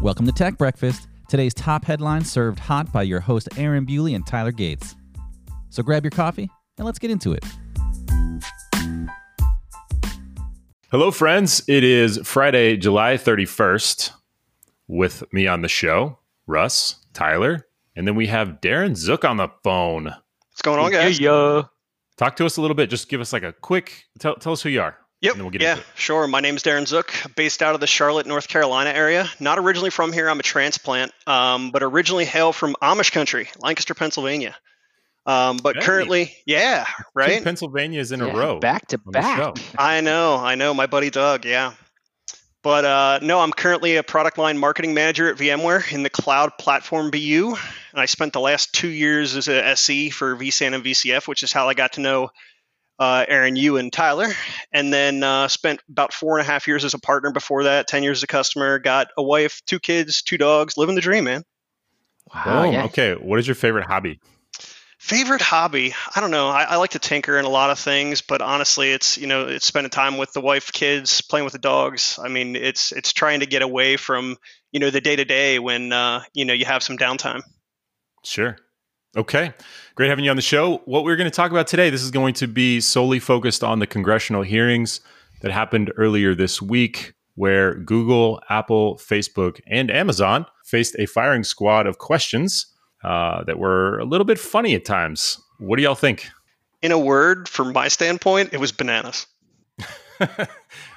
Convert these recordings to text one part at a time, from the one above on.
Welcome to Tech Breakfast. Today's top headlines served hot by your host Aaron Bewley and Tyler Gates. So grab your coffee and let's get into it. Hello, friends. It is Friday, July 31st. With me on the show, Russ, Tyler, and then we have Darren Zook on the phone. What's going on, guys? Yeah. Talk to us a little bit. Just give us like a quick tell, tell us who you are. Yep. and we'll get yeah, into it. sure. My name is Darren Zook, based out of the Charlotte, North Carolina area. Not originally from here. I'm a transplant, um, but originally hail from Amish country, Lancaster, Pennsylvania. Um, but Hey. currently, yeah, Two right. Pennsylvania's in a row. Back to on the show. back. I know, I know. My buddy Doug, yeah. But uh, no, I'm currently a product line marketing manager at VMware in the cloud platform BU, and I spent the last two years as a SE for vSAN and VCF, which is how I got to know uh, Aaron, you, and Tyler. And then uh, spent about four and a half years as a partner before that, ten years as a customer. Got a wife, two kids, two dogs, living the dream, man. Wow. Boom. yeah. Okay. What is your favorite hobby? Favorite hobby? I don't know. I, I like to tinker in a lot of things, but honestly, it's you know, it's spending time with the wife, kids, playing with the dogs. I mean, it's it's trying to get away from you know the day to day when uh, you know you have some downtime. Sure. Okay. Great having you on the show. What we're going to talk about today, this is going to be solely focused on the congressional hearings that happened earlier this week, where Google, Apple, Facebook, and Amazon faced a firing squad of questions uh, that were a little bit funny at times. What do y'all think? In a word, from my standpoint, it was bananas.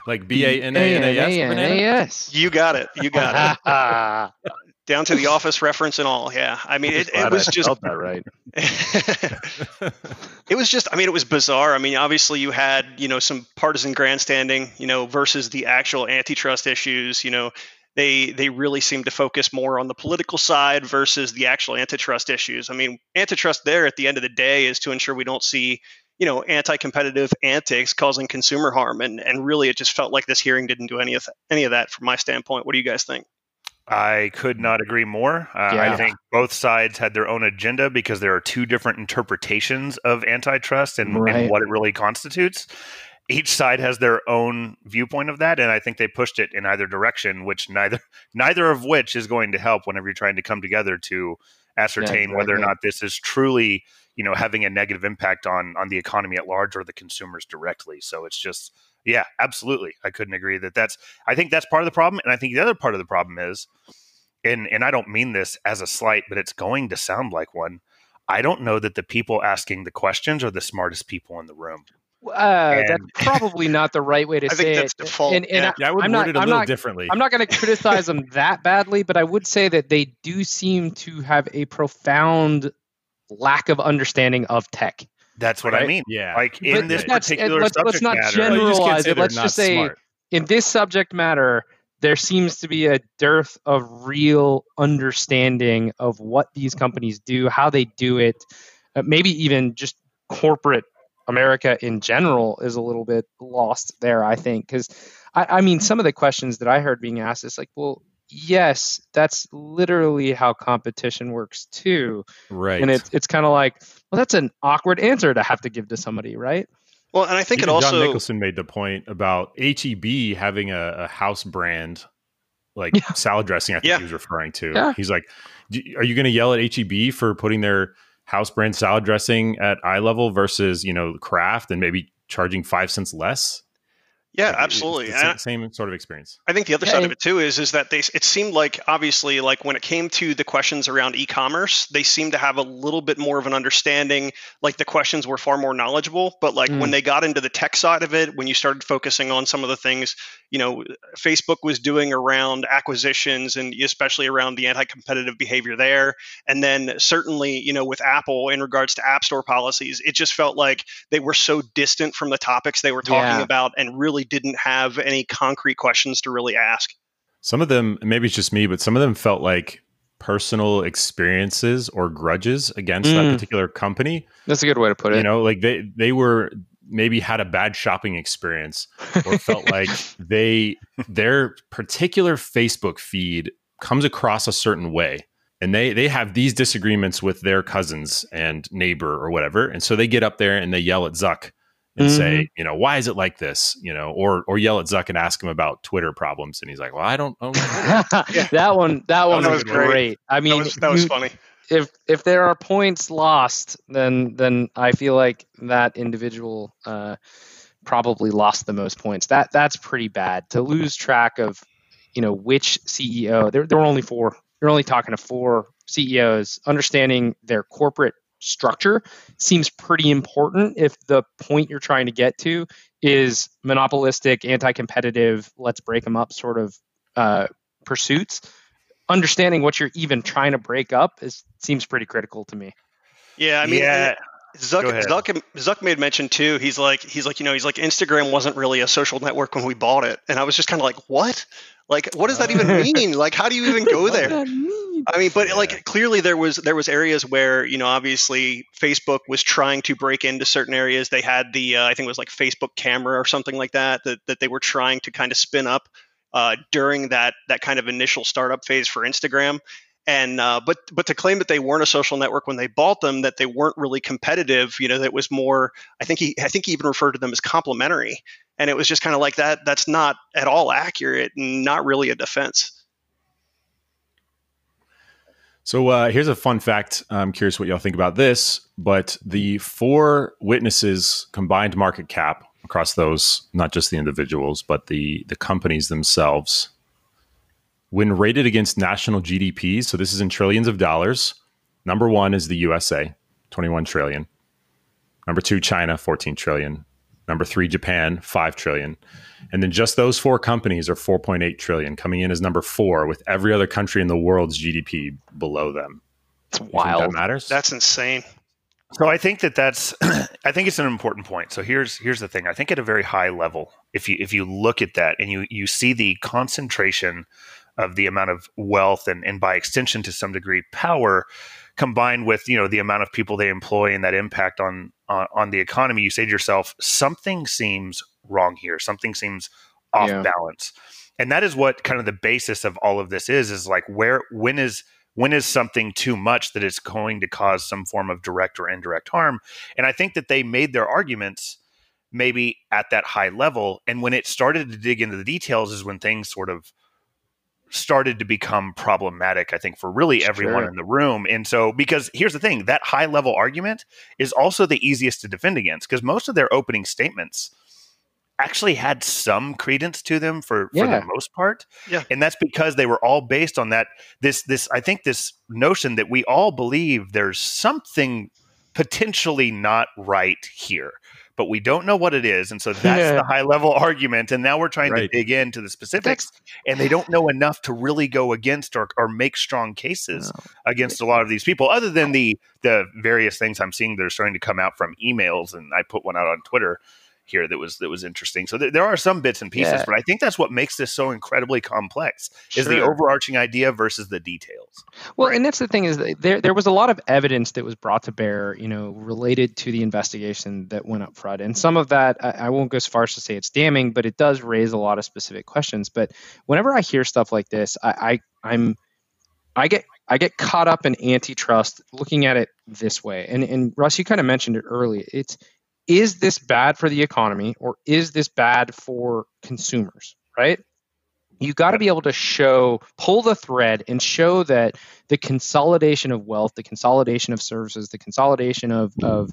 like b-a-n-a-n-a-s b-a-n-a-n-a-s. You got it. You got got it. Down to the office reference and all. Yeah. I mean, it, it was just that right. it was just i mean it was bizarre i mean obviously you had you know some partisan grandstanding you know versus the actual antitrust issues you know they they really seem to focus more on the political side versus the actual antitrust issues i mean antitrust there at the end of the day is to ensure we don't see you know anti-competitive antics causing consumer harm and and really it just felt like this hearing didn't do any of th- any of that from my standpoint what do you guys think I could not agree more. Uh, Yeah. I think both sides had their own agenda because there are two different interpretations of antitrust and, Right. and what it really constitutes. Each side has their own viewpoint of that, and I think they pushed it in either direction, which neither neither of which is going to help whenever you're trying to come together to ascertain whether or not this is truly, you know, having a negative impact on on the economy at large or the consumers directly. So it's just yeah, absolutely. I couldn't agree that that's I think that's part of the problem and I think the other part of the problem is and and I don't mean this as a slight, but it's going to sound like one. I don't know that the people asking the questions are the smartest people in the room. Uh, that's probably not the right way to I say think it. that's default, And, and yeah. I, Yeah, I would I'm word not- it a I'm little not- differently. I'm not going to criticize them that badly, but I would say that they do seem to have a profound lack of understanding of tech. That's what I mean. yeah. Like But in this let's- particular let's- let's subject not matter, general- Well, you just can't generalize it. Let's just say- smart. in this subject matter, there seems to be a dearth of real understanding of what these companies do, how they do it, uh, maybe even just corporate America in general is a little bit lost there, I think. Because, I, I mean, some of the questions that I heard being asked is like, well, yes, that's literally how competition works too. right. And it's, it's kind of like, well, that's an awkward answer to have to give to somebody, right? well and i think Even it John also Nicholson made the point about HEB having a, a house brand like Yeah. salad dressing. I think Yeah. he was referring to. Yeah. He's like, "D- "Are you going to yell at HEB for putting their house brand salad dressing at eye level versus you know Kraft and maybe charging five cents less?" Yeah Like, it- it's absolutely the same, same sort of experience. I think the other Yeah, side of it too is is that they it seemed like obviously like when it came to the questions around e-commerce, they seemed to have a little bit more of an understanding. Like the questions were far more knowledgeable, but like when Mm. they got into the tech side of it, when you started focusing on some of the things, you know, Facebook was doing around acquisitions and especially around the anti-competitive behavior there, and then certainly you know with Apple in regards to App Store policies, it just felt like they were so distant from the topics they were talking Yeah. about and really didn't have any concrete questions to really ask. Some of them, maybe it's just me, but some of them felt like personal experiences or grudges against that Mm. particular company. That's a good way to put it. You know, like they they were maybe had a bad shopping experience or felt like they their particular Facebook feed comes across a certain way and they they have these disagreements with their cousins and neighbor or whatever and so they get up there and they yell at Zuck and mm-hmm. say, you know, why is it like this? You know, or or yell at Zuck and ask him about Twitter problems, and he's like, well, I don't. know. that one, that one was, was great. great. I mean, that was, that was funny. If if there are points lost, then then I feel like that individual uh, probably lost the most points. That that's pretty bad to lose track of, you know, which CEO. There there were only four. You're only talking to four CEOs. Understanding their corporate structure seems pretty important if the point you're trying to get to is monopolistic, anti-competitive, let's break them up sort of uh, pursuits. Understanding what you're even trying to break up is seems pretty critical to me. Yeah, I mean, yeah. Zuck, Zuck, Zuck made mention too. He's like, he's like, you know, he's like, Instagram wasn't really a social network when we bought it, and I was just kind of like, what? Like, what does that even mean? Like, how do you even go there? I mean, but like clearly there was there was areas where you know obviously Facebook was trying to break into certain areas. They had the uh, I think it was like Facebook camera or something like that that that they were trying to kind of spin up uh, during that that kind of initial startup phase for Instagram. And uh, but but to claim that they weren't a social network when they bought them, that they weren't really competitive, you know, that was more. I think he I think he even referred to them as complementary, and it was just kind of like that. That's not at all accurate and not really a defense. So uh, here's a fun fact. I'm curious what y'all think about this, but the four witnesses combined market cap across those, not just the individuals, but the the companies themselves, when rated against national GDP, so this is in trillions of dollars. Number one is the USA, 21 trillion. Number two, China, 14 trillion. Number three, Japan, 5 trillion. And then just those four companies are 4.8 trillion, coming in as number four, with every other country in the world's GDP below them. It's wild. That matters. That's insane. So I think that that's I think it's an important point. So here's here's the thing. I think at a very high level, if you if you look at that and you you see the concentration of the amount of wealth and and by extension to some degree power combined with you know the amount of people they employ and that impact on on, on the economy, you say to yourself, something seems wrong here. Something seems off yeah. balance. And that is what kind of the basis of all of this is is like where when is when is something too much that it's going to cause some form of direct or indirect harm? And I think that they made their arguments maybe at that high level. And when it started to dig into the details is when things sort of started to become problematic, I think, for really everyone sure. in the room. And so, because here's the thing that high level argument is also the easiest to defend against because most of their opening statements actually had some credence to them for, yeah. for the most part. Yeah. And that's because they were all based on that this this I think this notion that we all believe there's something potentially not right here but we don't know what it is. And so that's yeah. the high level argument. And now we're trying right. to dig into the specifics, and they don't know enough to really go against or, or make strong cases no. against a lot of these people, other than the the various things I'm seeing that are starting to come out from emails. And I put one out on Twitter here that was that was interesting. So th- there are some bits and pieces, yeah. but I think that's what makes this so incredibly complex is the overarching idea versus the details. Well, right. and that's the thing is that there there was a lot of evidence that was brought to bear, you know, related to the investigation that went up front, and some of that I, I won't go as far as to say it's damning, but it does raise a lot of specific questions. But whenever I hear stuff like this, I, I I'm I get I get caught up in antitrust looking at it this way. And and Russ, you kind of mentioned it earlier. It's is this bad for the economy or is this bad for consumers, right? You got to be able to show, pull the thread and show that the consolidation of wealth, the consolidation of services, the consolidation of, of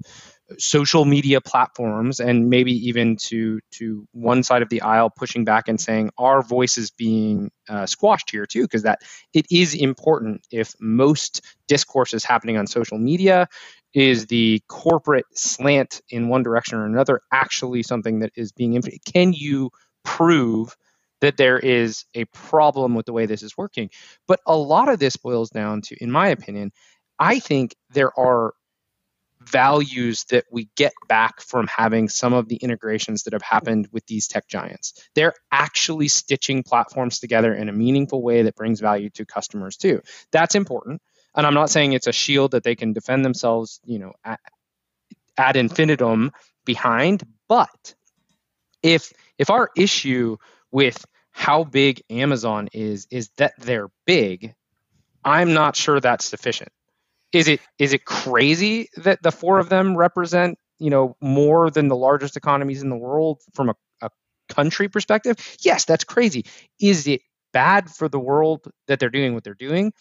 social media platforms, and maybe even to to one side of the aisle pushing back and saying our voice is being uh, squashed here too, because that it is important if most discourse is happening on social media is the corporate slant in one direction or another actually something that is being can you prove that there is a problem with the way this is working? But a lot of this boils down to in my opinion i think there are values that we get back from having some of the integrations that have happened with these tech giants. They're actually stitching platforms together in a meaningful way that brings value to customers too. That's important. And I'm not saying it's a shield that they can defend themselves, you know, at, ad infinitum behind, but if if our issue with how big Amazon is is that they're big, I'm not sure that's sufficient. Is it is it crazy that the four of them represent you know, more than the largest economies in the world from a, a country perspective, yes, that's crazy. Is it bad for the world that they're doing what they're doing?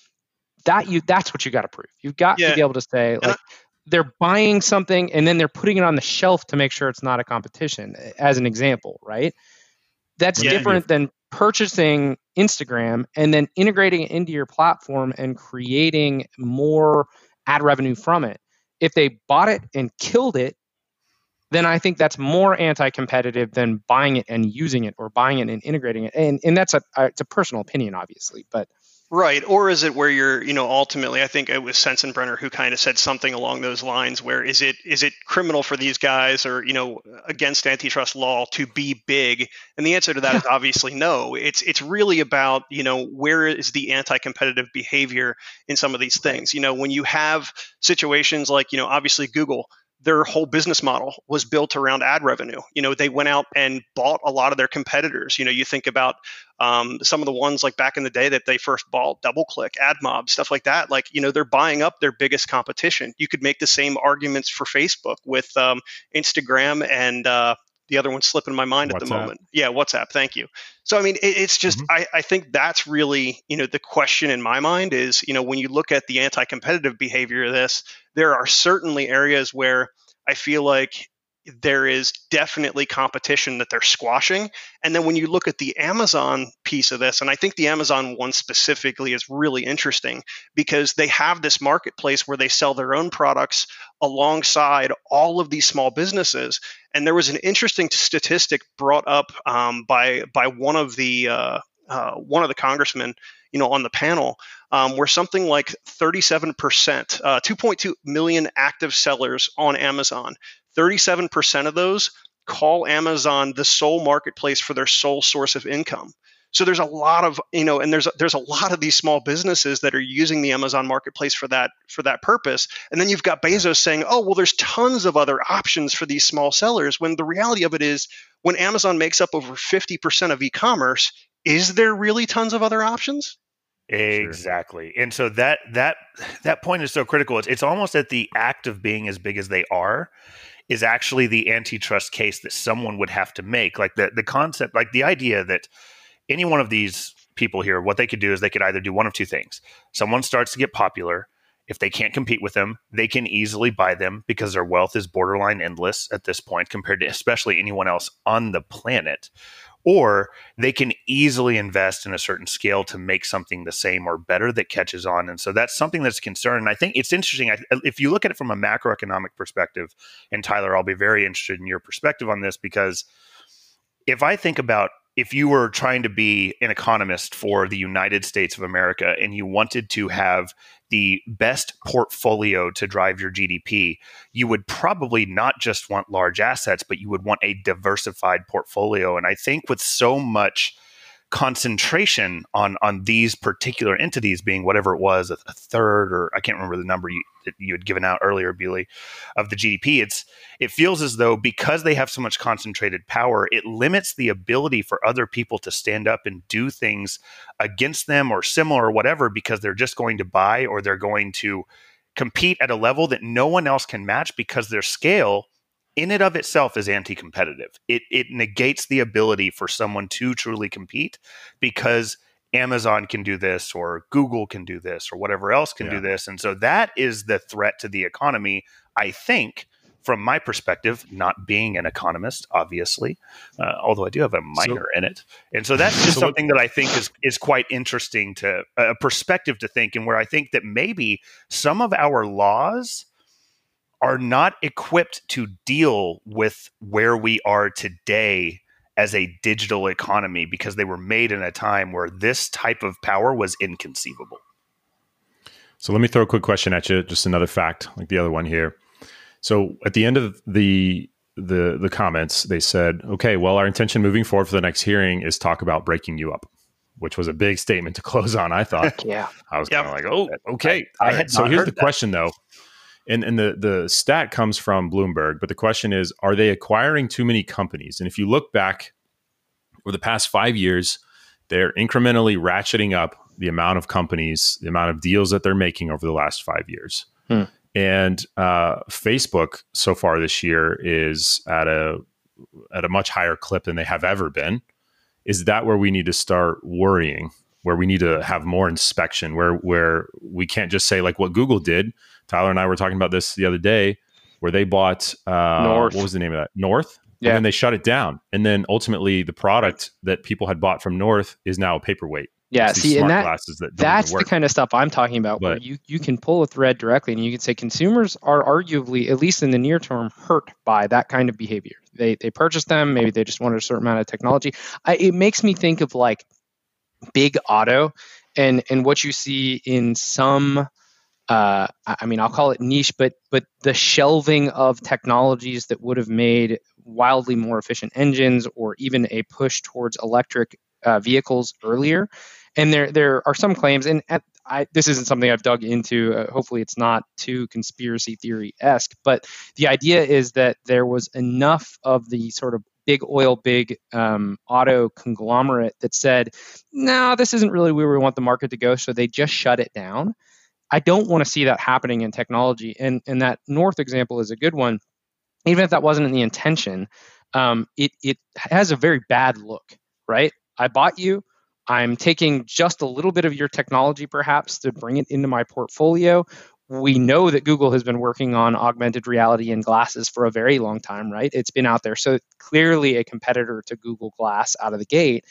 That you that's what you got to prove. You've got Yeah. to be able to say like they're buying something and then they're putting it on the shelf to make sure it's not a competition as an example, right? That's Yeah. different than purchasing Instagram and then integrating it into your platform and creating more ad revenue from it. If they bought it and killed it, then I think that's more anti-competitive than buying it and using it or buying it and integrating it. And and that's a uh, it's a personal opinion, obviously, but Right. Or is it where you're, you know, ultimately I think it was Sensenbrenner who kind of said something along those lines where is it is it criminal for these guys or, you know, against antitrust law to be big? And the answer to that is obviously no. It's it's really about, you know, where is the anti-competitive behavior in some of these things? You know, when you have situations like, you know, obviously Google their whole business model was built around ad revenue. You know, they went out and bought a lot of their competitors. You know, you think about um, some of the ones like back in the day that they first bought, DoubleClick, AdMob, stuff like that. Like, you know, they're buying up their biggest competition. You could make the same arguments for Facebook with um, Instagram and uh, the other one's slipping my mind at the moment. Yeah, WhatsApp. Thank you. So, I mean, it, it's just, Mhm. I, I think that's really, you know, the question in my mind is, you know, when you look at the anti competitive behavior of this, there are certainly areas where I feel like there is definitely competition that they're squashing. And then when you look at the Amazon piece of this, and I think the Amazon one specifically is really interesting because they have this marketplace where they sell their own products alongside all of these small businesses. And there was an interesting statistic brought up um, by by one of the uh, uh, one of the congressmen, you know, on the panel, um, where something like 37%, uh, 2.2 million active sellers on Amazon, 37% of those call Amazon the sole marketplace for their sole source of income. So there's a lot of you know, and there's there's a lot of these small businesses that are using the Amazon marketplace for that for that purpose. And then you've got Bezos saying, "Oh, well, there's tons of other options for these small sellers." When the reality of it is, when Amazon makes up over 50% of e-commerce, is there really tons of other options? Exactly. And so that that that point is so critical. It's it's almost that the act of being as big as they are is actually the antitrust case that someone would have to make. Like the the concept, like the idea that any one of these people here, what they could do is they could either do one of two things. Someone starts to get popular. If they can't compete with them, they can easily buy them because their wealth is borderline endless at this point compared to especially anyone else on the planet or they can easily invest in a certain scale to make something the same or better that catches on. And so that's something that's a concern. And I think it's interesting. If you look at it from a macroeconomic perspective, and Tyler, I'll be very interested in your perspective on this because if I think about if you were trying to be an economist for the United States of America and you wanted to have the best portfolio to drive your GDP, you would probably not just want large assets, but you would want a diversified portfolio. And I think with so much concentration on on these particular entities being whatever it was a, third or I can't remember the number you, that you had given out earlier, Bewley, of the GDP. It's it feels as though because they have so much concentrated power, it limits the ability for other people to stand up and do things against them or similar or whatever because they're just going to buy or they're going to compete at a level that no one else can match because their scale in and of itself is anti-competitive. It it negates the ability for someone to truly compete because Amazon can do this or Google can do this or whatever else can Yeah. do this. And so that is the threat to the economy, I think, from my perspective, not being an economist, obviously, uh, although I do have a minor in it. And so that's just So what- something that I think is is quite interesting to a perspective to think and where I think that maybe some of our laws are not equipped to deal with where we are today as a digital economy because they were made in a time where this type of power was inconceivable. So let me throw a quick question at you. Just another fact, like the other one here. So at the end of the the the comments, they said, "Okay, well, our intention moving forward for the next hearing is talk about breaking you up," which was a big statement to close on. I thought yeah. I was Yep. kind of like, "Oh, okay." I- I had. So not here's heard the that. question, though, and and the the stat comes from Bloomberg, but the question is, are they acquiring too many companies? And if you look back over the past five years, they're incrementally ratcheting up the amount of companies, the amount of deals that they're making over the last five years. Hmm. and uh, Facebook so far this year is at a at a much higher clip than they have ever been. Is that where we need to start worrying? Where we need to have more inspection? Where where we can't just say like what Google did. Tyler and I were talking about this the other day, where they bought uh, North. what was the name of that North, Yeah. and then they shut it down, and then ultimately the product that people had bought from North is now a paperweight. Yeah, It's see, and that that that's the kind of stuff I'm talking about where But- you, you can pull a thread directly and you can say consumers are arguably, at least in the near term, hurt by that kind of behavior. They they purchased them, maybe they just wanted a certain amount of technology. I, it makes me think of like big auto and and what you see in some uh, I mean, I'll call it niche, but but the shelving of technologies that would have made wildly more efficient engines, or even a push towards electric uh, vehicles earlier. And there there are some claims, and at, I, this isn't something I've dug into. Uh, hopefully, it's not too conspiracy theory esque. But the idea is that there was enough of the sort of big oil, big um, auto conglomerate that said, "No, this isn't really where we want the market to go." So they just shut it down. I don't want to see that happening in technology. And and that North example is a good one. Even if that wasn't in the intention, um, it it has a very bad look, right? I bought you. I'm taking just a little bit of your technology, perhaps, to bring it into my portfolio. We know that Google has been working on augmented reality and glasses for a very long time, right? It's been out there. So clearly a competitor to Google Glass out of the gate.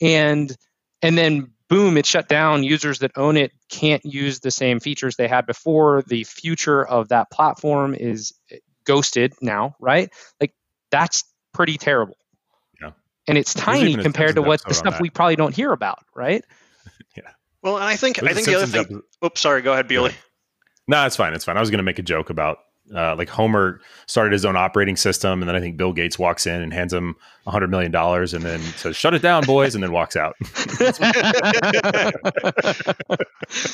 And and then boom, it's shut down. Users that own it can't use the same features they had before. The future of that platform is ghosted now, right? Like that's pretty terrible. Yeah. And it's tiny compared to what the stuff we probably don't hear about, right? Yeah. Well, and I think There's I a think the other thing. episode- Oops, sorry. Go ahead, Go Bewley. ahead. No, it's fine. It's fine. I was going to make a joke about uh, like Homer started his own operating system, and then I think Bill Gates walks in and hands him a hundred million dollars, and then says, "Shut it down, boys," and then walks out.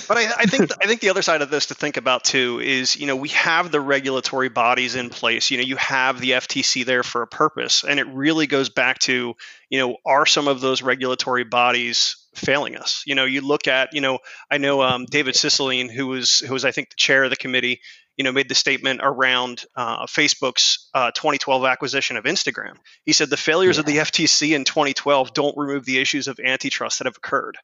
But I, I think I think the other side of this to think about too is you know we have the regulatory bodies in place. You know you have the FTC there for a purpose, and it really goes back to you know are some of those regulatory bodies failing us? You know you look at you know I know um, David Cicilline who was who was I think the chair of the committee. You know, made the statement around uh, Facebook's uh, 2012 acquisition of Instagram. He said the failures of the FTC in 2012 don't remove the issues of antitrust that have occurred.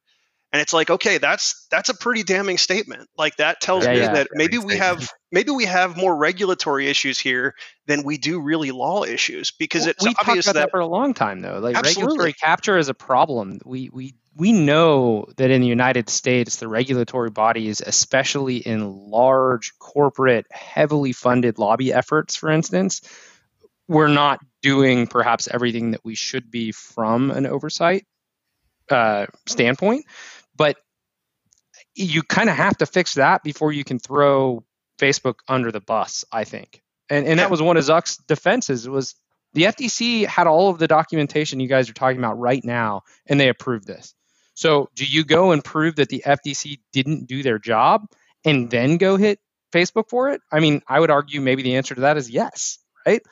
And it's like, okay, that's that's a pretty damning statement. Like that tells Yeah, me yeah. that maybe Damning we have maybe we have more regulatory issues here than we do really law issues because it's We've talked obvious about that that for a long time, though. Like Absolutely. regulatory capture is a problem. We we we know that in the United States, the regulatory bodies, especially in large corporate, heavily funded lobby efforts, for instance, we're not doing perhaps everything that we should be from an oversight uh, standpoint. But you kind of have to fix that before you can throw Facebook under the bus, I think. And and that was one of Zuck's defenses was the FTC had all of the documentation you guys are talking about right now, and they approved this. So do you go and prove that the FTC didn't do their job and then go hit Facebook for it? I mean, I would argue maybe the answer to that is yes, right?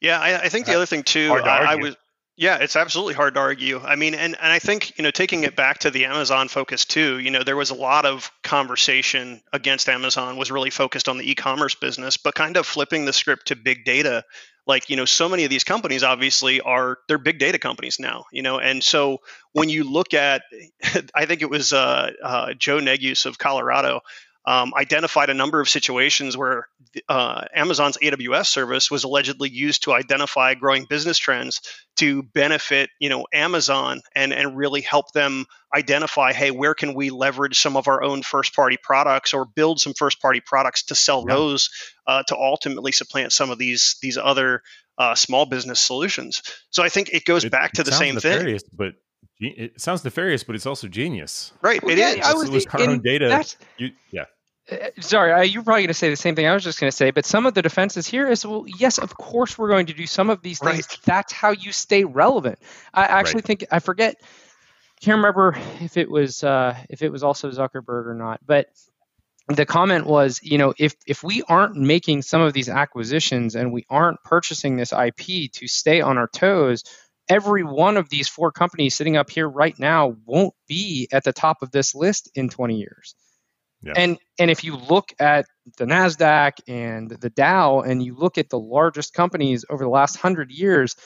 yeah, I, I think the Uh, other thing too, I, I was yeah, it's absolutely hard to argue. I mean, and, and I think, you know, taking it back to the Amazon focus too, you know, there was a lot of conversation against Amazon was really focused on the e-commerce business, but kind of flipping the script to big data. Like, you know, so many of these companies obviously are they're big data companies now, you know, and so when you look at, I think it was uh, uh, Joe Neguse of Colorado um, identified a number of situations where uh, Amazon's AWS service was allegedly used to identify growing business trends to benefit, you know, Amazon and and really help them identify, hey, where can we leverage some of our own first party products or build some first party products to sell Yeah. those uh, to ultimately supplant some of these these other uh, small business solutions. So I think it goes It- back to the same thing, nefarious, but it sounds nefarious, but it's also genius. right? Well, It yeah, is. I This was was our and own data. You, yeah, sorry, you're probably going to say the same thing I was just going to say, but some of the defenses here is, well, yes, of course we're going to do some of these things. Right. That's how you stay relevant. I actually Right. think I forget, can't remember if it was uh, if it was also Zuckerberg or not, but the comment was, you know, if if we aren't making some of these acquisitions and we aren't purchasing this IP to stay on our toes, every one of these four companies sitting up here right now won't be at the top of this list in 20 years Yeah. And and if you look at the Nasdaq and the Dow, and you look at the largest companies over the last hundred years,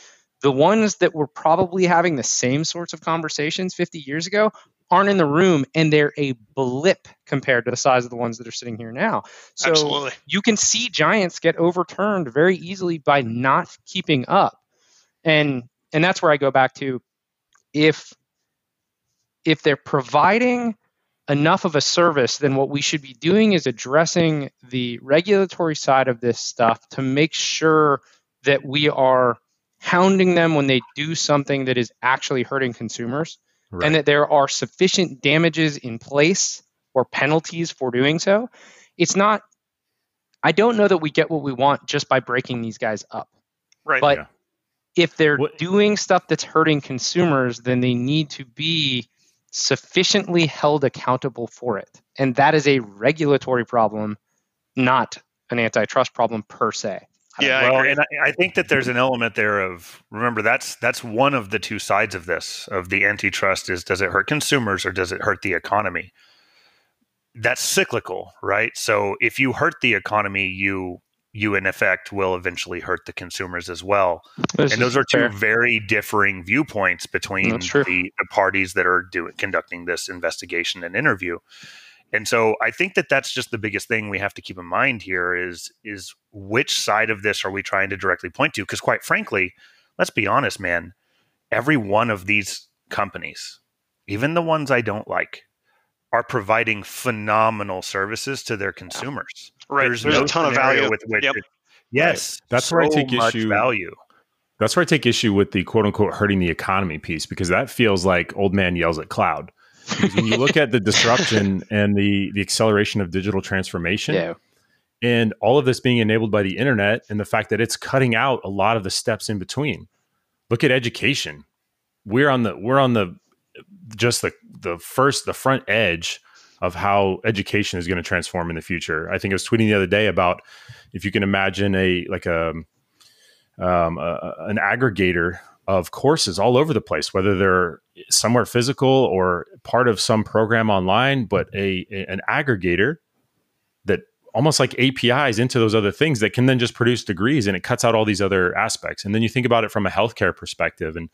the ones that were probably having the same sorts of conversations 50 years ago aren't in the room and they're a blip compared to the size of the ones that are sitting here now. So Absolutely. you can see giants get overturned very easily by not keeping up. And and that's where I go back to if if they're providing enough of a service, then what we should be doing is addressing the regulatory side of this stuff to make sure that we are hounding them when they do something that is actually hurting consumers right. and that there are sufficient damages in place or penalties for doing so. It's not, I don't know that we get what we want just by breaking these guys up. Right. But yeah. if they're what? doing stuff that's hurting consumers, then they need to be sufficiently held accountable for it. And that is a regulatory problem, not an antitrust problem per se. Yeah, well, and I, I, think that there's an element there of remember that's that's one of the two sides of this of the antitrust is does it hurt consumers or does it hurt the economy? That's cyclical, right? So if you hurt the economy, you you in effect will eventually hurt the consumers as well. This and those are two fair. very differing viewpoints between the, the, parties that are doing conducting this investigation and interview and so i think that that's just the biggest thing we have to keep in mind here is is which side of this are we trying to directly point to because quite frankly let's be honest man every one of these companies even the ones i don't like are providing phenomenal services to their consumers right there's, there's no a ton of value with which yep. it, yes right. that's so where i take issue value that's where i take issue with the quote unquote hurting the economy piece because that feels like old man yells at cloud because when you look at the disruption and the the acceleration of digital transformation, yeah. and all of this being enabled by the internet, and the fact that it's cutting out a lot of the steps in between. Look at education. We're on the we're on the just the the first the front edge of how education is going to transform in the future. I think I was tweeting the other day about if you can imagine a like a, um, a an aggregator of courses all over the place, whether they're somewhere physical or part of some program online, but a, a, an aggregator that almost like APIs into those other things that can then just produce degrees and it cuts out all these other aspects. And then you think about it from a healthcare perspective and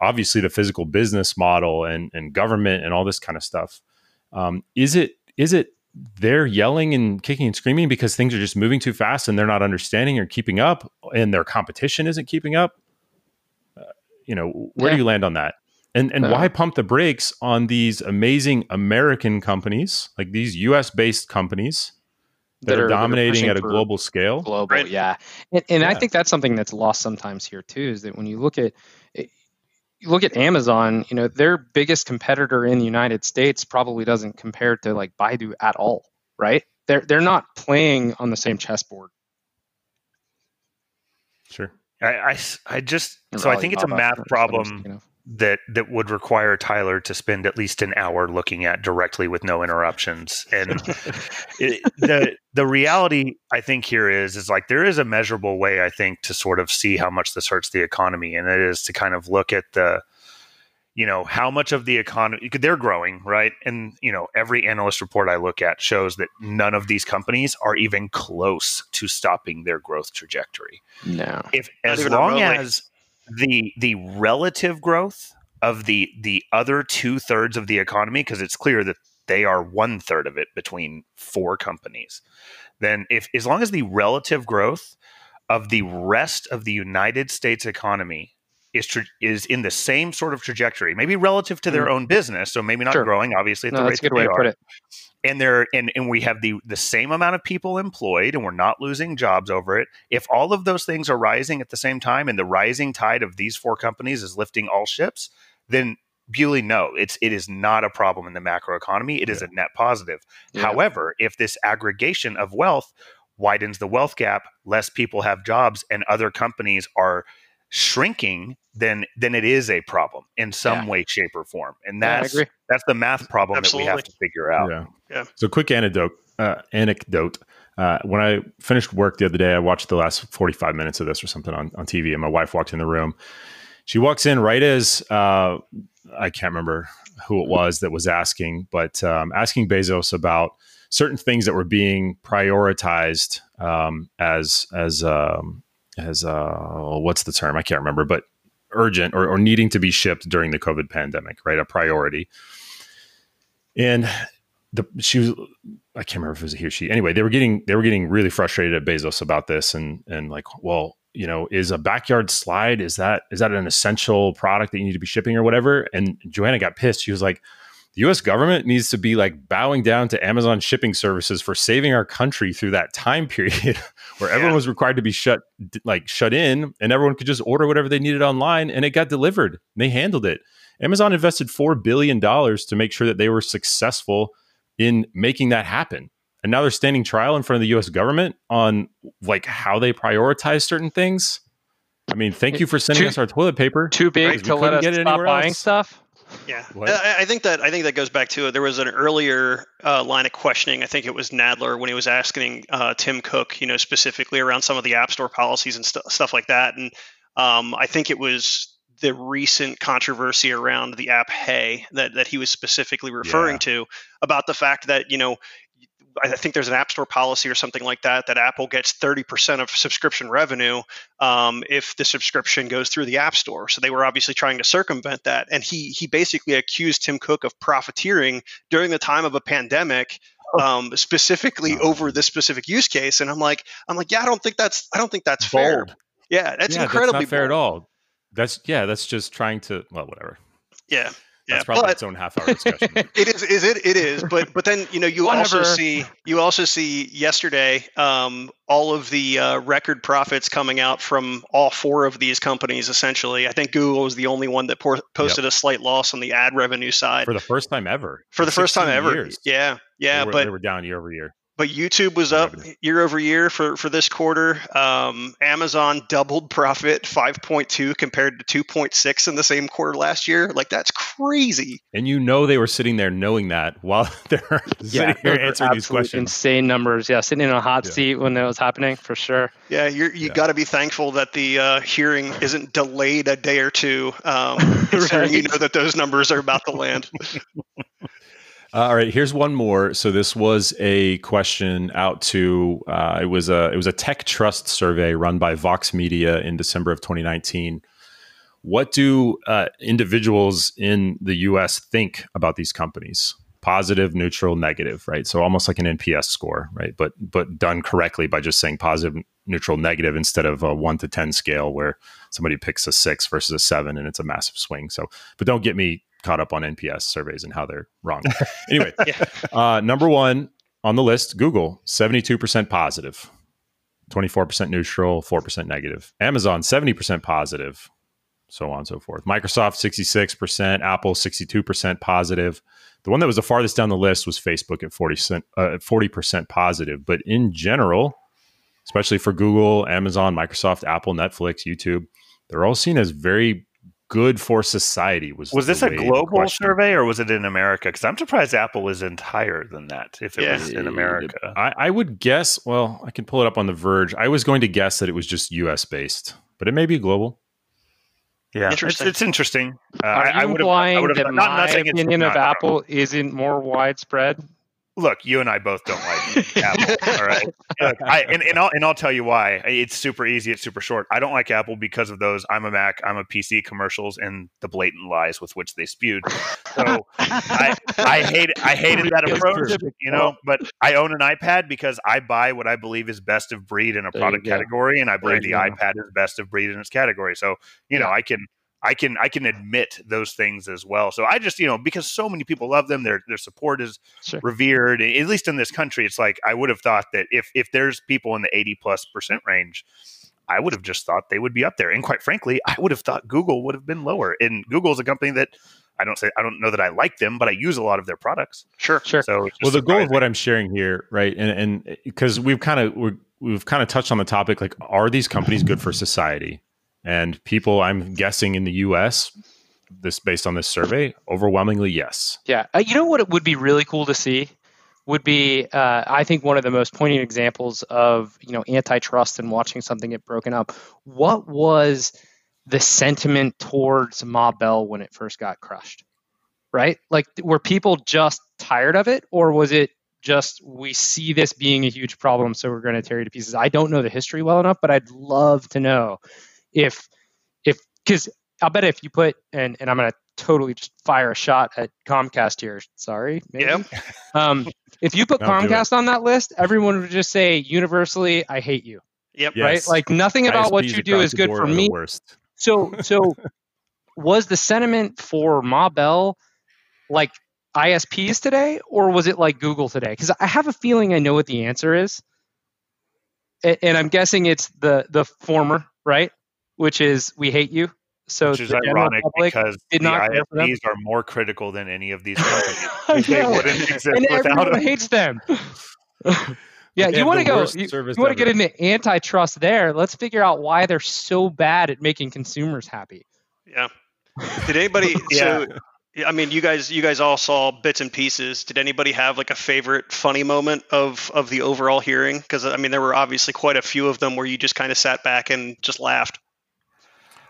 obviously the physical business model and, and government and all this kind of stuff. Um, is it is it they're yelling and kicking and screaming because things are just moving too fast and they're not understanding or keeping up and their competition isn't keeping up? you know, where yeah. do you land on that? And and uh, why pump the brakes on these amazing American companies, like these US based companies that, that are, are, dominating at a global scale? Global, right. yeah. And, and yeah. I think that's something that's lost sometimes here too, is that when you look at you look at Amazon, you know, their biggest competitor in the United States probably doesn't compare to like Baidu at all, right? They're they're not playing on the same chessboard. Sure. I, I, I just so I think it's a math problem that that would require Tyler to spend at least an hour looking at directly with no interruptions. And it, the the reality I think here is is like there is a measurable way I think to sort of see how much this hurts the economy, and it is to kind of look at the you know how much of the economy they're growing right? And you know every analyst report i look at shows that none of these companies are even close to stopping their growth trajectory. No. If as long as the the relative growth of the the other two thirds of the economy because it's clear that they are one third of it between four companies then if as long as the relative growth of the rest of the united states economy is tra- is in the same sort of trajectory, maybe relative to their mm. own business. So maybe not sure. growing, obviously, at no, the rate that they are. And they're and, and we have the the same amount of people employed, and we're not losing jobs over it. If all of those things are rising at the same time, and the rising tide of these four companies is lifting all ships, then Bewley, no, it's it is not a problem in the macro economy. It yeah. is a net positive. Yeah. However, if this aggregation of wealth widens the wealth gap, less people have jobs, and other companies are shrinking, then then it is a problem in some yeah. way, shape, or form. And that's yeah, that's the math problem Absolutely. that we have to figure out. Yeah. yeah. So quick anecdote. Uh, anecdote. Uh, when I finished work the other day, I watched the last 45 minutes of this or something on, on TV, and my wife walked in the room. She walks in right as uh, I can't remember who it was that was asking, but um, asking Bezos about certain things that were being prioritized um, as as um, as uh, what's the term? I can't remember, but urgent or, or needing to be shipped during the COVID pandemic, right? A priority. And the she was I can't remember if it was a he or she. Anyway, they were getting they were getting really frustrated at Bezos about this and and like, well, you know, is a backyard slide is that is that an essential product that you need to be shipping or whatever? And Joanna got pissed. She was like, the US government needs to be like bowing down to Amazon shipping services for saving our country through that time period where yeah. everyone was required to be shut like shut in and everyone could just order whatever they needed online and it got delivered. They handled it. Amazon invested 4 billion dollars to make sure that they were successful in making that happen. And now they're standing trial in front of the US government on like how they prioritize certain things. I mean, thank you for sending too, us our toilet paper. Too big to let us stop buying else. stuff. Yeah, I, I, think that I think that goes back to there was an earlier uh, line of questioning. I think it was Nadler when he was asking uh, Tim Cook, you know, specifically around some of the App Store policies and st- stuff like that. And um, I think it was the recent controversy around the app Hey that that he was specifically referring yeah. to about the fact that you know I think there's an App Store policy or something like that that Apple gets 30% of subscription revenue um, if the subscription goes through the App Store. So they were obviously trying to circumvent that, and he he basically accused Tim Cook of profiteering during the time of a pandemic. Oh. Um, specifically oh. over this specific use case, and I'm like, I'm like, yeah, I don't think that's, I don't think that's bold. fair. Yeah, that's yeah, incredibly that's not fair bold. at all. That's yeah, that's just trying to well, whatever. Yeah, yeah, that's probably but, its own half hour discussion. it is, is it? It is, but but then you know you Whatever. also see you also see yesterday um, all of the uh, record profits coming out from all four of these companies. Essentially, I think Google was the only one that por- posted yep. a slight loss on the ad revenue side for the first time ever. For the first time ever, years. yeah, yeah. They were, but they were down year over year but YouTube was up year over year for, for this quarter. Um, Amazon doubled profit 5.2 compared to 2.6 in the same quarter last year. Like that's crazy. And you know they were sitting there knowing that while they're yeah, sitting here answering these questions. Insane numbers. Yeah, sitting in a hot yeah. seat when that was happening for sure. Yeah, you you yeah. got to be thankful that the uh, hearing isn't delayed a day or two. Um, right. You know that those numbers are about to land. Uh, all right, here's one more. So this was a question out to uh, it was a it was a tech trust survey run by Vox Media in December of 2019. What do uh, individuals in the U.S. think about these companies? Positive, neutral, negative, right? So almost like an NPS score, right? But but done correctly by just saying positive, neutral, negative instead of a one to ten scale where somebody picks a six versus a seven and it's a massive swing. So, but don't get me caught up on NPS surveys and how they're wrong. anyway, yeah. uh, number one on the list, Google, 72% positive, 24% neutral, 4% negative. Amazon, 70% positive, so on and so forth. Microsoft, 66%, Apple, 62% positive. The one that was the farthest down the list was Facebook at 40%, uh, 40% positive. But in general, especially for Google, Amazon, Microsoft, Apple, Netflix, YouTube, they're all seen as very good for society was was this a global survey or was it in america? Because i'm surprised apple isn't higher than that if it yeah. was in america. I, I, would guess well i can pull it up on the verge. I was going to guess that it was just us based but it may be global. Yeah it's, it's interesting. Uh, Are I, you I implying that not, my not opinion of apple isn't more widespread look, you and I both don't like Apple. All right. Look, I, and, and, I'll, and I'll tell you why. It's super easy. It's super short. I don't like Apple because of those I'm a Mac, I'm a PC commercials and the blatant lies with which they spewed. So I, I hate I hated that approach, you know, but I own an iPad because I buy what I believe is best of breed in a product category. And I believe the iPad is best of breed in its category. So, you know, I can I can I can admit those things as well. So I just you know because so many people love them, their their support is sure. revered. At least in this country, it's like I would have thought that if if there's people in the eighty plus percent range, I would have just thought they would be up there. And quite frankly, I would have thought Google would have been lower. And Google is a company that I don't say I don't know that I like them, but I use a lot of their products. Sure, sure. So well, the goal of what I'm sharing here, right, and and eh, because we've kind of we've kind of touched on the topic, like, are these companies good for society? And people, I'm guessing in the US, this based on this survey, overwhelmingly yes. Yeah. Uh, you know what it would be really cool to see? Would be, uh, I think, one of the most poignant examples of you know antitrust and watching something get broken up. What was the sentiment towards Ma Bell when it first got crushed? Right? Like, were people just tired of it, or was it just we see this being a huge problem, so we're going to tear you to pieces. I don't know the history well enough, but I'd love to know if if because I'll bet if you put and and I'm going to totally just fire a shot at Comcast here. Sorry, maybe. Yep. Um, if you put No. Comcast on that list, everyone would just say universally, "I hate you." Yep. Yes. Right? Like nothing about what you do is good for me. worst. So so was the sentiment for Ma Bell like ISPs today, or was it like Google today? Because I have a feeling I know what the answer is, A- and I'm guessing it's the the former, right? Which is we hate you. So Which is ironic because did the not care. ISPs are more critical than any of these I companies. they wouldn't exist and without everyone them. hates them. yeah, you want to go. worst You, want to get into antitrust there? Let's figure out why they're so bad at making consumers happy. Yeah. Did anybody? Yeah. So, yeah, I mean, you guys, you guys all saw bits and pieces. Did anybody have like a favorite funny moment of of the overall hearing? Because I mean, there were obviously quite a few of them where you just kind of sat back and just laughed.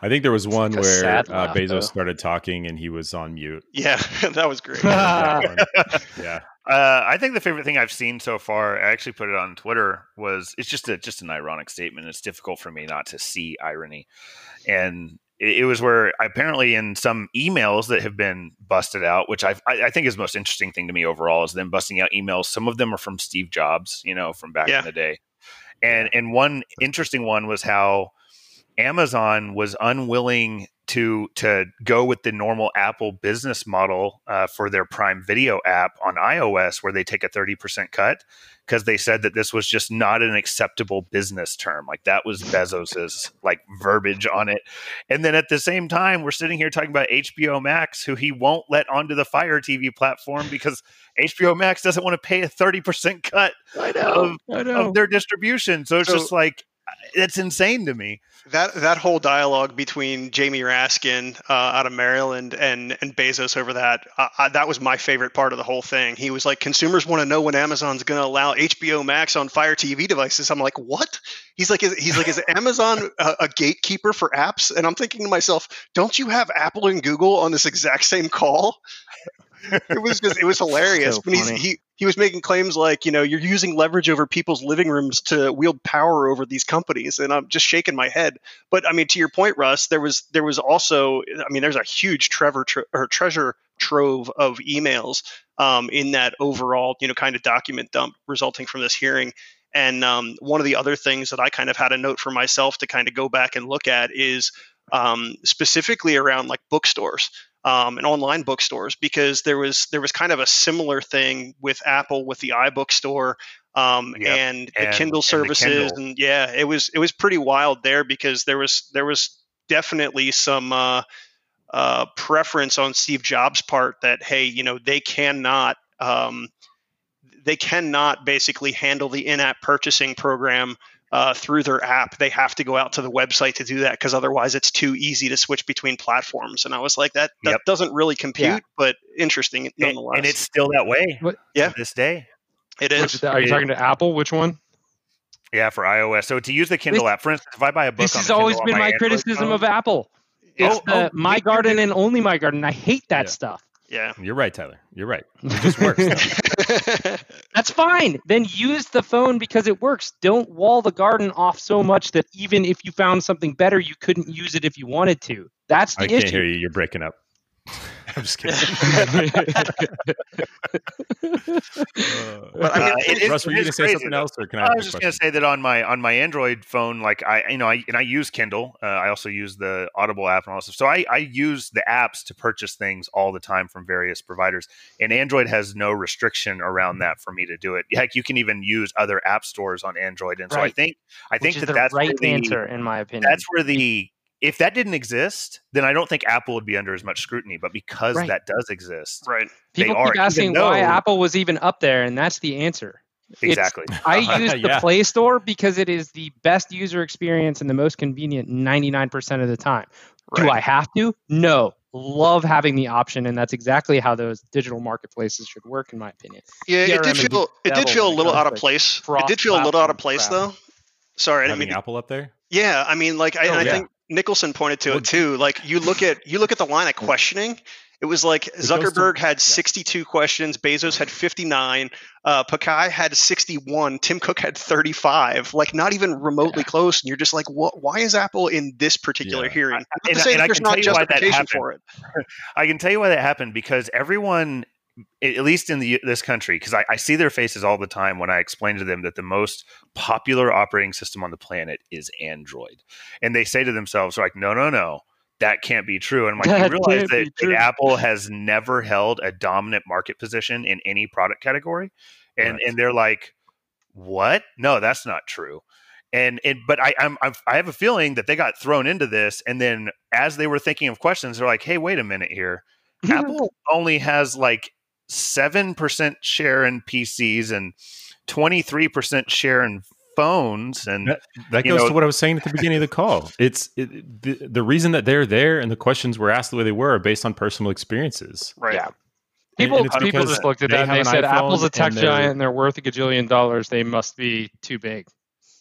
I think there was one like where uh, laugh, Bezos though. started talking and he was on mute. Yeah, that was great. That yeah. Uh, I think the favorite thing I've seen so far, I actually put it on Twitter, was it's just a just an ironic statement. It's difficult for me not to see irony, and it, it was where apparently in some emails that have been busted out, which I've, I I think is the most interesting thing to me overall, is them busting out emails. Some of them are from Steve Jobs, you know, from back Yeah. in the day, and and one interesting one was how Amazon was unwilling to to go with the normal Apple business model uh, for their Prime Video app on iOS, where they take a thirty percent cut, because they said that this was just not an acceptable business term. Like that was Bezos's like verbiage on it. And then at the same time, we're sitting here talking about HBO Max, who he won't let onto the Fire TV platform because HBO Max doesn't want to pay a thirty percent cut I of, I of their distribution. So it's So- just like it's insane to me. That that whole dialogue between Jamie Raskin uh, out of Maryland and and Bezos over that uh, I, that was my favorite part of the whole thing. He was like, consumers want to know when Amazon's going to allow HBO Max on Fire TV devices. I'm like, what? He's like, is, he's like, is Amazon a, a gatekeeper for apps? And I'm thinking to myself, don't you have Apple and Google on this exact same call? it was just it was hilarious So when he's he he was making claims like you know you're using leverage over people's living rooms to wield power over these companies. And i'm just shaking my head. But i mean to your point russ there was there was also i mean there's a huge trevor tre- or treasure trove of emails um, in that overall you know kind of document dump resulting from this hearing. And um, one of the other things that i kind of had a note for myself to kind of go back and look at is um, specifically around like bookstores um, and online bookstores because there was there was kind of a similar thing with Apple with the iBook store um, Yep. and the And- and Kindle services Kindle. and yeah it was it was pretty wild there because there was there was definitely some uh, uh, preference on Steve Jobs' part that hey you know they cannot um, they cannot basically handle the in-app purchasing program uh, through their app. They have to go out to the website to do that because otherwise it's too easy to switch between platforms. And I was like, that that Yep. doesn't really compute, Yeah. but interesting And, nonetheless. and it's still that way What- Yeah. to this day. It is. Are you talking to Apple? Which one? Yeah, for iOS. So to use the Kindle This- app, for instance, if I buy a book, This on has the always Kindle been my Android criticism phone- of Apple. It's Oh, the oh, My Garden and only My Garden. I hate that Yeah. stuff. Yeah. You're right, Tyler. You're right. It just works. That's fine. Then use the phone because it works. Don't wall the garden off so much that even if you found something better, you couldn't use it if you wanted to. That's the I can't issue. hear you. You're breaking up. I'm just kidding. But I mean, Uh, it is- Russ, were you going to say crazy, something else, or can I? I was just going to say that on my on my Android phone, like I you know I and I use Kindle. Uh, I also use the Audible app and all that stuff. So I I use the apps to purchase things all the time from various providers. And Android has no restriction around that for me to do it. Heck, you can even use other app stores on Android. And so I think I Which think that the that's right the, answer, in my opinion. That's where the if that didn't exist, then I don't think Apple would be under as much scrutiny. But because Right. that does exist, right. People are, keep even asking why Apple was even up there, and that's the answer. It's- exactly. I use the Yeah. Play Store because it is the best user experience and the most convenient 99% of the time. Do I have to? No. Love having the option, and that's exactly how those digital marketplaces should work, in my opinion. Yeah, it did feel it did feel a little out of place. It did feel a little out of place crap. though. Sorry, I didn't mean Apple up there. Yeah, I mean, like, I, Oh, I yeah. think Nicholson pointed to it too. Like, you look at you look at the line of questioning. It was like Zuckerberg had 62 questions, Bezos had 59, uh, Pichai had 61, Tim Cook had 35. Like not even remotely yeah. close. And you're just like, what? Why is Apple in this particular yeah. hearing? Not and, and that there's not justification for it. I can tell you why that happened because everyone at least in the this country, because I, I, see their faces all the time when I explain to them that the most popular operating system on the planet is Android, and they say to themselves, like, no, no, no, that can't be true. And I'm like, you realize that, that, Apple has never held a dominant market position in any product category, and right. and they're like, what? No, that's not true. And, and but I I'm, I'm I have a feeling that they got thrown into this, and then as they were thinking of questions, they're like, hey, wait a minute here. Apple only has like 7% share in PCs and 23% share in phones and that, that goes know, to what i was saying at the beginning of the call. It's it, the, the reason that they're there and the questions were asked the way they were are based on personal experiences. Right. Yeah. People, and, and people just looked at that and they said apple's a tech giant and they're worth a gajillion dollars they must be too big.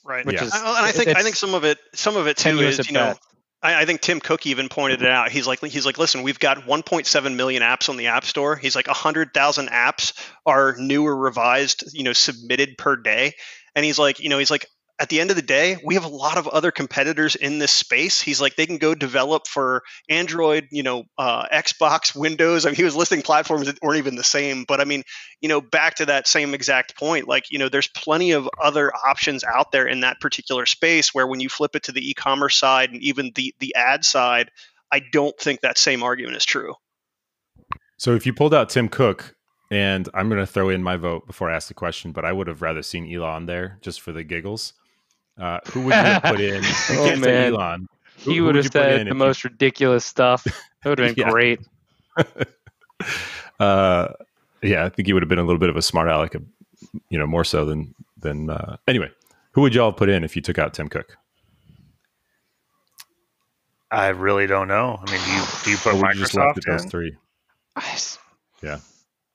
Right. Which yeah. is, and i think i think some of it some of it too is you know I, I, think Tim Cook even pointed it out. He's like, he's like, listen, we've got 1.7 million apps on the App Store. He's like, 100,000 apps are new or revised, you know, submitted per day. And he's like, you know, he's like, at the end of the day, we have a lot of other competitors in this space. He's like, they can go develop for Android, you know, uh, Xbox, Windows. I mean, he was listing platforms that weren't even the same. But I mean, you know, back to that same exact point, like, you know, there's plenty of other options out there in that particular space where when you flip it to the e-commerce side and even the the ad side, I don't think that same argument is true. So if you pulled out Tim Cook, and I'm going to throw in my vote before I ask the question, but I would have rather seen Elon there just for the giggles. Uh, who would you have put in? oh man, Elon. Who, he would have said the most you... ridiculous stuff. It would have been great. uh, yeah, I think he would have been a little bit of a smart aleck, you know, more so than than. Uh, anyway, who would y'all put in if you took out Tim Cook? I really don't know. I mean, do you do you put Microsoft in? Those three. Yeah.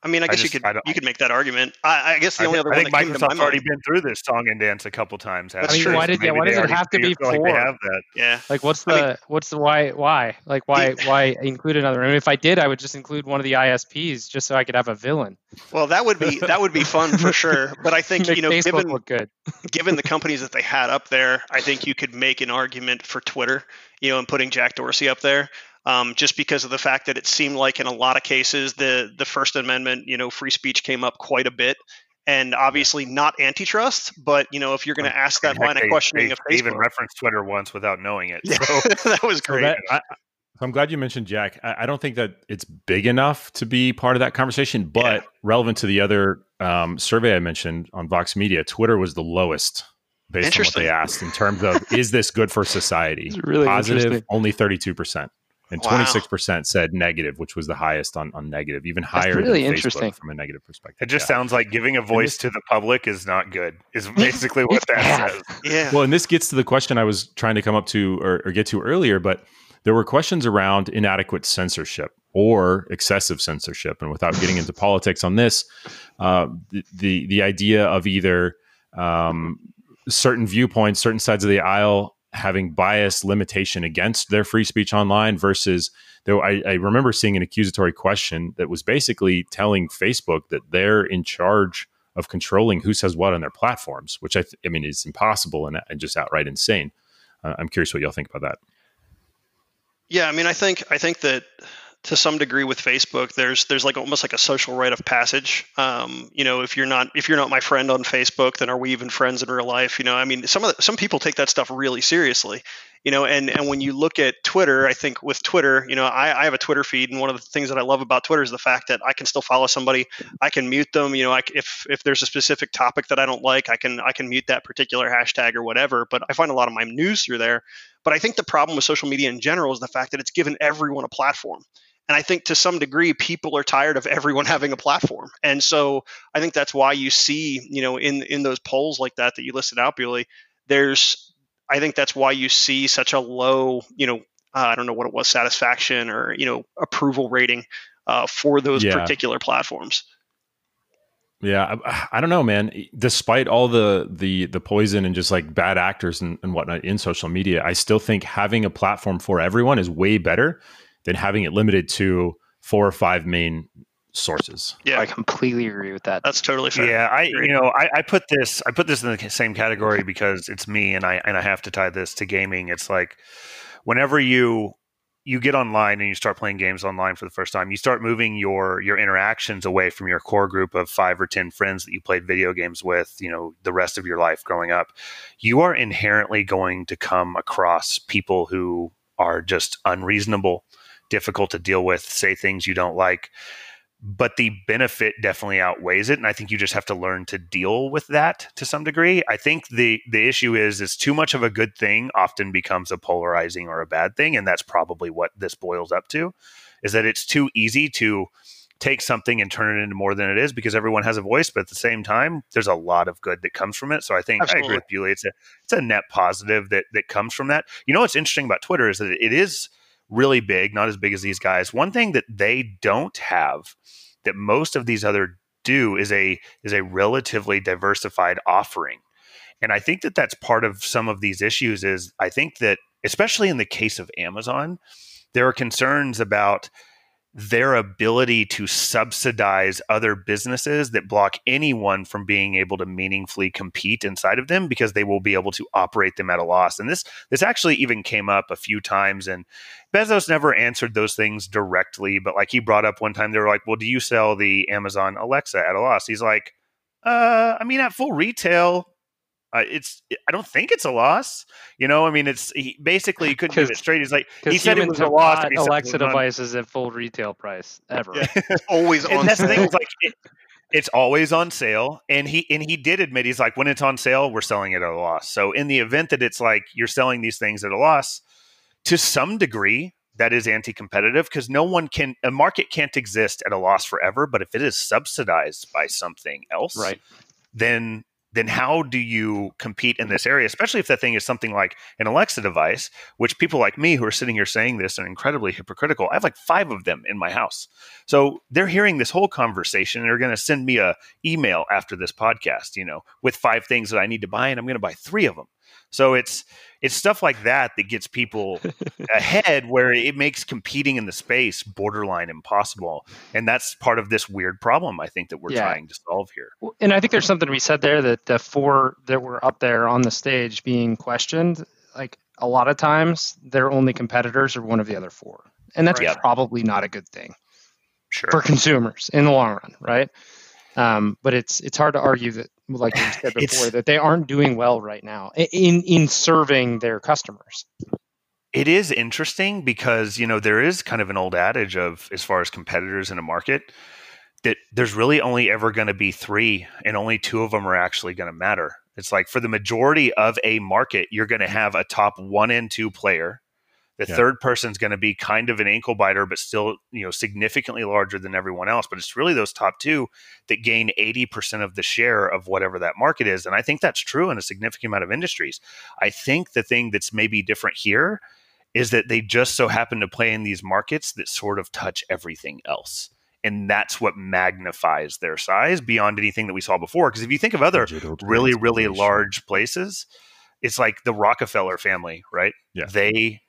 I mean, I guess I just, you could you could make that argument. I, I guess the I only other thing I one think Microsoft's already been through this song and dance a couple times. I mean, why did yeah, why does it have to be four? Like have that. Yeah. Like, what's the mean, what's the why why like why why include another? I mean, if I did, I would just include one of the ISPs just so I could have a villain. Well, that would be that would be fun for sure. But I think you know, Facebook given good. given the companies that they had up there, I think you could make an argument for Twitter. You know, and putting Jack Dorsey up there um, just because of the fact that it seemed like in a lot of cases the the First Amendment, you know, free speech came up quite a bit, and obviously not antitrust. But you know, if you're going to ask that line of questioning they, of Facebook, even referenced Twitter once without knowing it. So. that was great. So that, I, I'm glad you mentioned Jack. I, I, don't think that it's big enough to be part of that conversation, but yeah. relevant to the other um, survey I mentioned on Vox Media, Twitter was the lowest based on what they asked in terms of is this good for society? Really Positive, only 32 percent and twenty six percent said negative, which was the highest on, on negative, even higher. That's really interesting from a negative perspective. It just yeah. sounds like giving a voice this, to the public is not good. Is basically what that says. Yeah. Well, and this gets to the question I was trying to come up to or, or get to earlier, but there were questions around inadequate censorship or excessive censorship, and without getting into politics on this, uh, the, the the idea of either um, certain viewpoints, certain sides of the aisle having bias limitation against their free speech online versus though I, I, remember seeing an accusatory question that was basically telling Facebook that they're in charge of controlling who says what on their platforms, which I, th- I mean is impossible and, and just outright insane. Uh, I'm curious what y'all think about that. Yeah, I mean, I think I think that to some degree with Facebook, there's there's like almost like a social rite of passage. Um, you know, if you're not if you're not my friend on Facebook, then are we even friends in real life? You know, I mean, some of the, some people take that stuff really seriously. You know, and and when you look at Twitter, I think with Twitter, you know, I, I have a Twitter feed, and one of the things that I love about Twitter is the fact that I can still follow somebody, I can mute them. You know, I, if if there's a specific topic that I don't like, I can I can mute that particular hashtag or whatever. But I find a lot of my news through there. But I think the problem with social media in general is the fact that it's given everyone a platform. And I think to some degree, people are tired of everyone having a platform. And so I think that's why you see, you know, in in those polls like that that you listed out, Bewley, there's I think that's why you see such a low, you know, uh, I don't know what it was, satisfaction or you know approval rating uh, for those yeah. particular platforms. Yeah, I, I, don't know, man. Despite all the the the poison and just like bad actors and, and whatnot in social media, I still think having a platform for everyone is way better than having it limited to four or five main sources. Yeah, I completely agree with that. that's totally fair. Yeah, I you know I, I put this I put this in the same category because it's me and I and I have to tie this to gaming. It's like whenever you you get online and you start playing games online for the first time, you start moving your your interactions away from your core group of five or ten friends that you played video games with, you know, the rest of your life growing up. You are inherently going to come across people who are just unreasonable, difficult to deal with, say things you don't like but the benefit definitely outweighs it and i think you just have to learn to deal with that to some degree. I think the the issue is is too much of a good thing often becomes a polarizing or a bad thing and that's probably what this boils up to is that it's too easy to take something and turn it into more than it is because everyone has a voice but at the same time there's a lot of good that comes from it. So i think i agree with Bewley. it's a it's a net positive that that comes from that. You know what's interesting about twitter is that it is really big, not as big as these guys. One thing that they don't have that most of these other do is a is a relatively diversified offering. And I think that that's part of some of these issues is I think that especially in the case of Amazon, there are concerns about their ability to subsidize other businesses that block anyone from being able to meaningfully compete inside of them because they will be able to operate them at a loss. And this this actually even came up a few times and Bezos never answered those things directly, but like he brought up one time they were like, "Well, do you sell the Amazon Alexa at a loss?" He's like, "Uh, I mean at full retail, uh, it's I don't think it's a loss. You know, I mean, it's he, basically he couldn't get it straight. He's like he said it was a loss. Alexa devices at full retail price ever. Yeah. It's always on and that's the thing. sale. It's like it, it's always on sale, and he and he did admit he's like when it's on sale, we're selling it at a loss. So in the event that it's like you're selling these things at a loss, to some degree, that is anti-competitive because no one can a market can't exist at a loss forever. But if it is subsidized by something else, Right. then then how do you compete in this area, especially if that thing is something like an Alexa device, which people like me who are sitting here saying this are incredibly hypocritical. I have like five of them in my house. So they're hearing this whole conversation and they're going to send me a email after this podcast, you know, with five things that I need to buy and I'm going to buy three of them. So it's it's stuff like that that gets people ahead where it makes competing in the space borderline impossible. And that's part of this weird problem I think that we're Yeah. trying to solve here. And I think there's something to be said there that the four that were up there on the stage being questioned, like a lot of times their only competitors are one of the other four. And that's Right. probably not a good thing Sure. for consumers in the long run, right? Um, but it's it's hard to argue that, like you said before, that they aren't doing well right now in in serving their customers. It is interesting because, you know, there is kind of an old adage of as far as competitors in a market that there's really only ever going to be three and only two of them are actually going to matter. It's like for the majority of a market, you're going to have a top one and two player. The Yeah. third person's going to be kind of an ankle biter, but still, you know, significantly larger than everyone else. But it's really those top two that gain 80% of the share of whatever that market is. And I think that's true in a significant amount of industries. I think the thing that's maybe different here is that they just so happen to play in these markets that sort of touch everything else. And that's what magnifies their size beyond anything that we saw before. Because if you think of other really, really large places, it's like the Rockefeller family, right? Yeah. They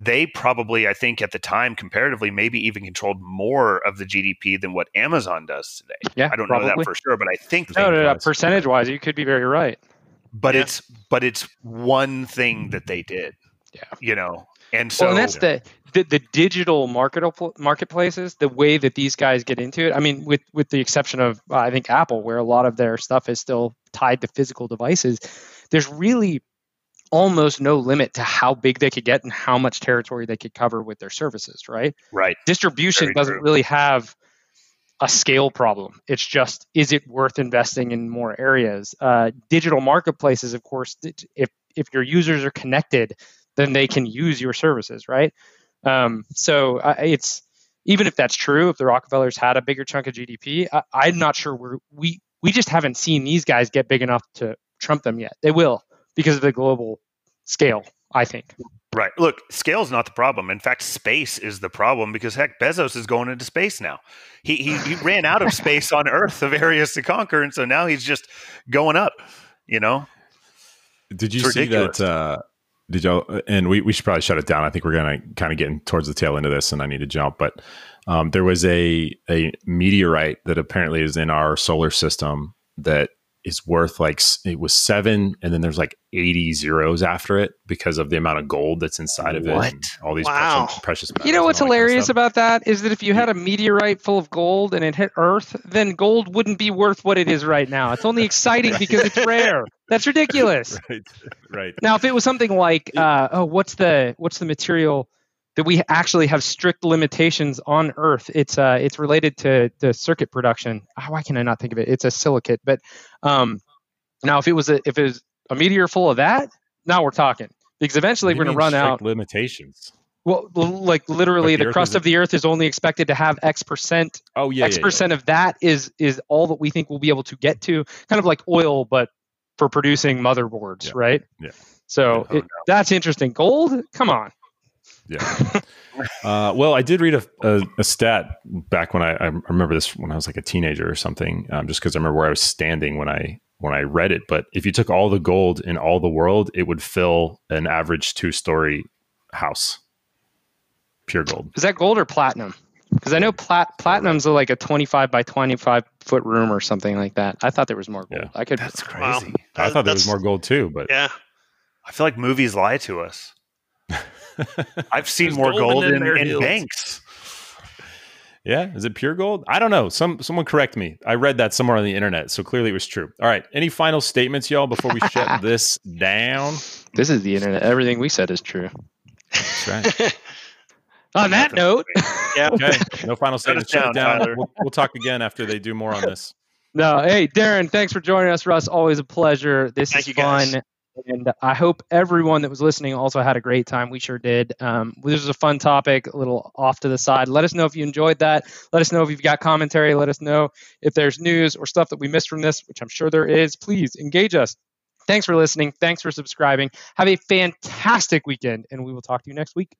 they probably, I think, at the time, comparatively, maybe even controlled more of the GDP than what Amazon does today. Yeah, I don't know that for sure, but I think No, they no, no, percentage wise, you could be very right. but Yeah. it's but it's one thing that they did. Yeah. You know. And so well, and that's the, the the digital market marketplaces. The way that these guys get into it. I mean, with with the exception of uh, I think Apple, where a lot of their stuff is still tied to physical devices. There's really almost no limit to how big they could get and how much territory they could cover with their services. Right? right. Distribution Very doesn't true. really have a scale problem. It's just is it worth investing in more areas? Uh, digital marketplaces, of course, if if your users are connected, then they can use your services, right? Um, so uh, it's even if that's true, if the Rockefellers had a bigger chunk of GDP, I, I'm not sure we're, we we just haven't seen these guys get big enough to trump them yet. They will because of the global scale. I think. Right. Look, scale is not the problem. In fact, space is the problem because heck, Bezos is going into space now. He he, he ran out of space on Earth of areas to conquer, and so now he's just going up. You know. Did you see that uh, did y'all? And we, we should probably shut it down. I think we're gonna kind of getting towards the tail end of this, and I need to jump. But um, there was a a meteorite that apparently is in our solar system that is worth like it was seven, and then there's like 80 zeros after it because of the amount of gold that's inside of What? it. All these Wow. precious, precious metals You know what's all that kind of hilarious about that is that if you had a meteorite full of gold and it hit Earth, then gold wouldn't be worth what it is right now. It's only exciting because it's rare. That's ridiculous. right, right. Now, if it was something like, uh, oh, what's the what's the material that we actually have strict limitations on Earth? It's uh, it's related to the circuit production. Ah, Why can I not think of it? It's a silicate. But um, now, if it was a if it was a meteor full of that, now we're talking because eventually we're going to run strict out. limitations. Well, like literally, Like the the crust of the Earth is only expected to have X percent. Oh yeah, X yeah, yeah. percent of that is is all that we think we'll be able to get to. Kind of like oil, but for producing motherboards, Yeah. right? Yeah. So Oh, it, that's interesting. Gold, come on. Yeah. uh, well, I did read a, a, a stat back when I, I remember this when I was like a teenager or something, um, just because I remember where I was standing when I when I read it. But if you took all the gold in all the world, it would fill an average two story house, pure gold. Is that gold or platinum? Because I know plat platinum's like a 25 by 25 foot room or something like that. I thought there was more gold. Yeah. I could. That's Wow. crazy. I thought there was more gold too, but Yeah. I feel like movies lie to us. I've seen more gold gold in in, in banks. Yeah, is it pure gold? I don't know. Some someone correct me. I read that somewhere on the internet, so clearly it was true. All right. Any final statements, y'all, before we shut this down? This is the internet. Everything we said is true. That's right. On that note, yeah. Okay. No final statements. Shut down, down. We'll, we'll talk again after they do more on this. no. Hey, Darren, thanks for joining us. Russ, always a pleasure. This Thank is you, guys. And I hope everyone that was listening also had a great time. We sure did. Um, this was a fun topic, a little off to the side. Let us know if you enjoyed that. Let us know if you've got commentary. Let us know if there's news or stuff that we missed from this, which I'm sure there is. Please engage us. Thanks for listening. Thanks for subscribing. Have a fantastic weekend, and we will talk to you next week.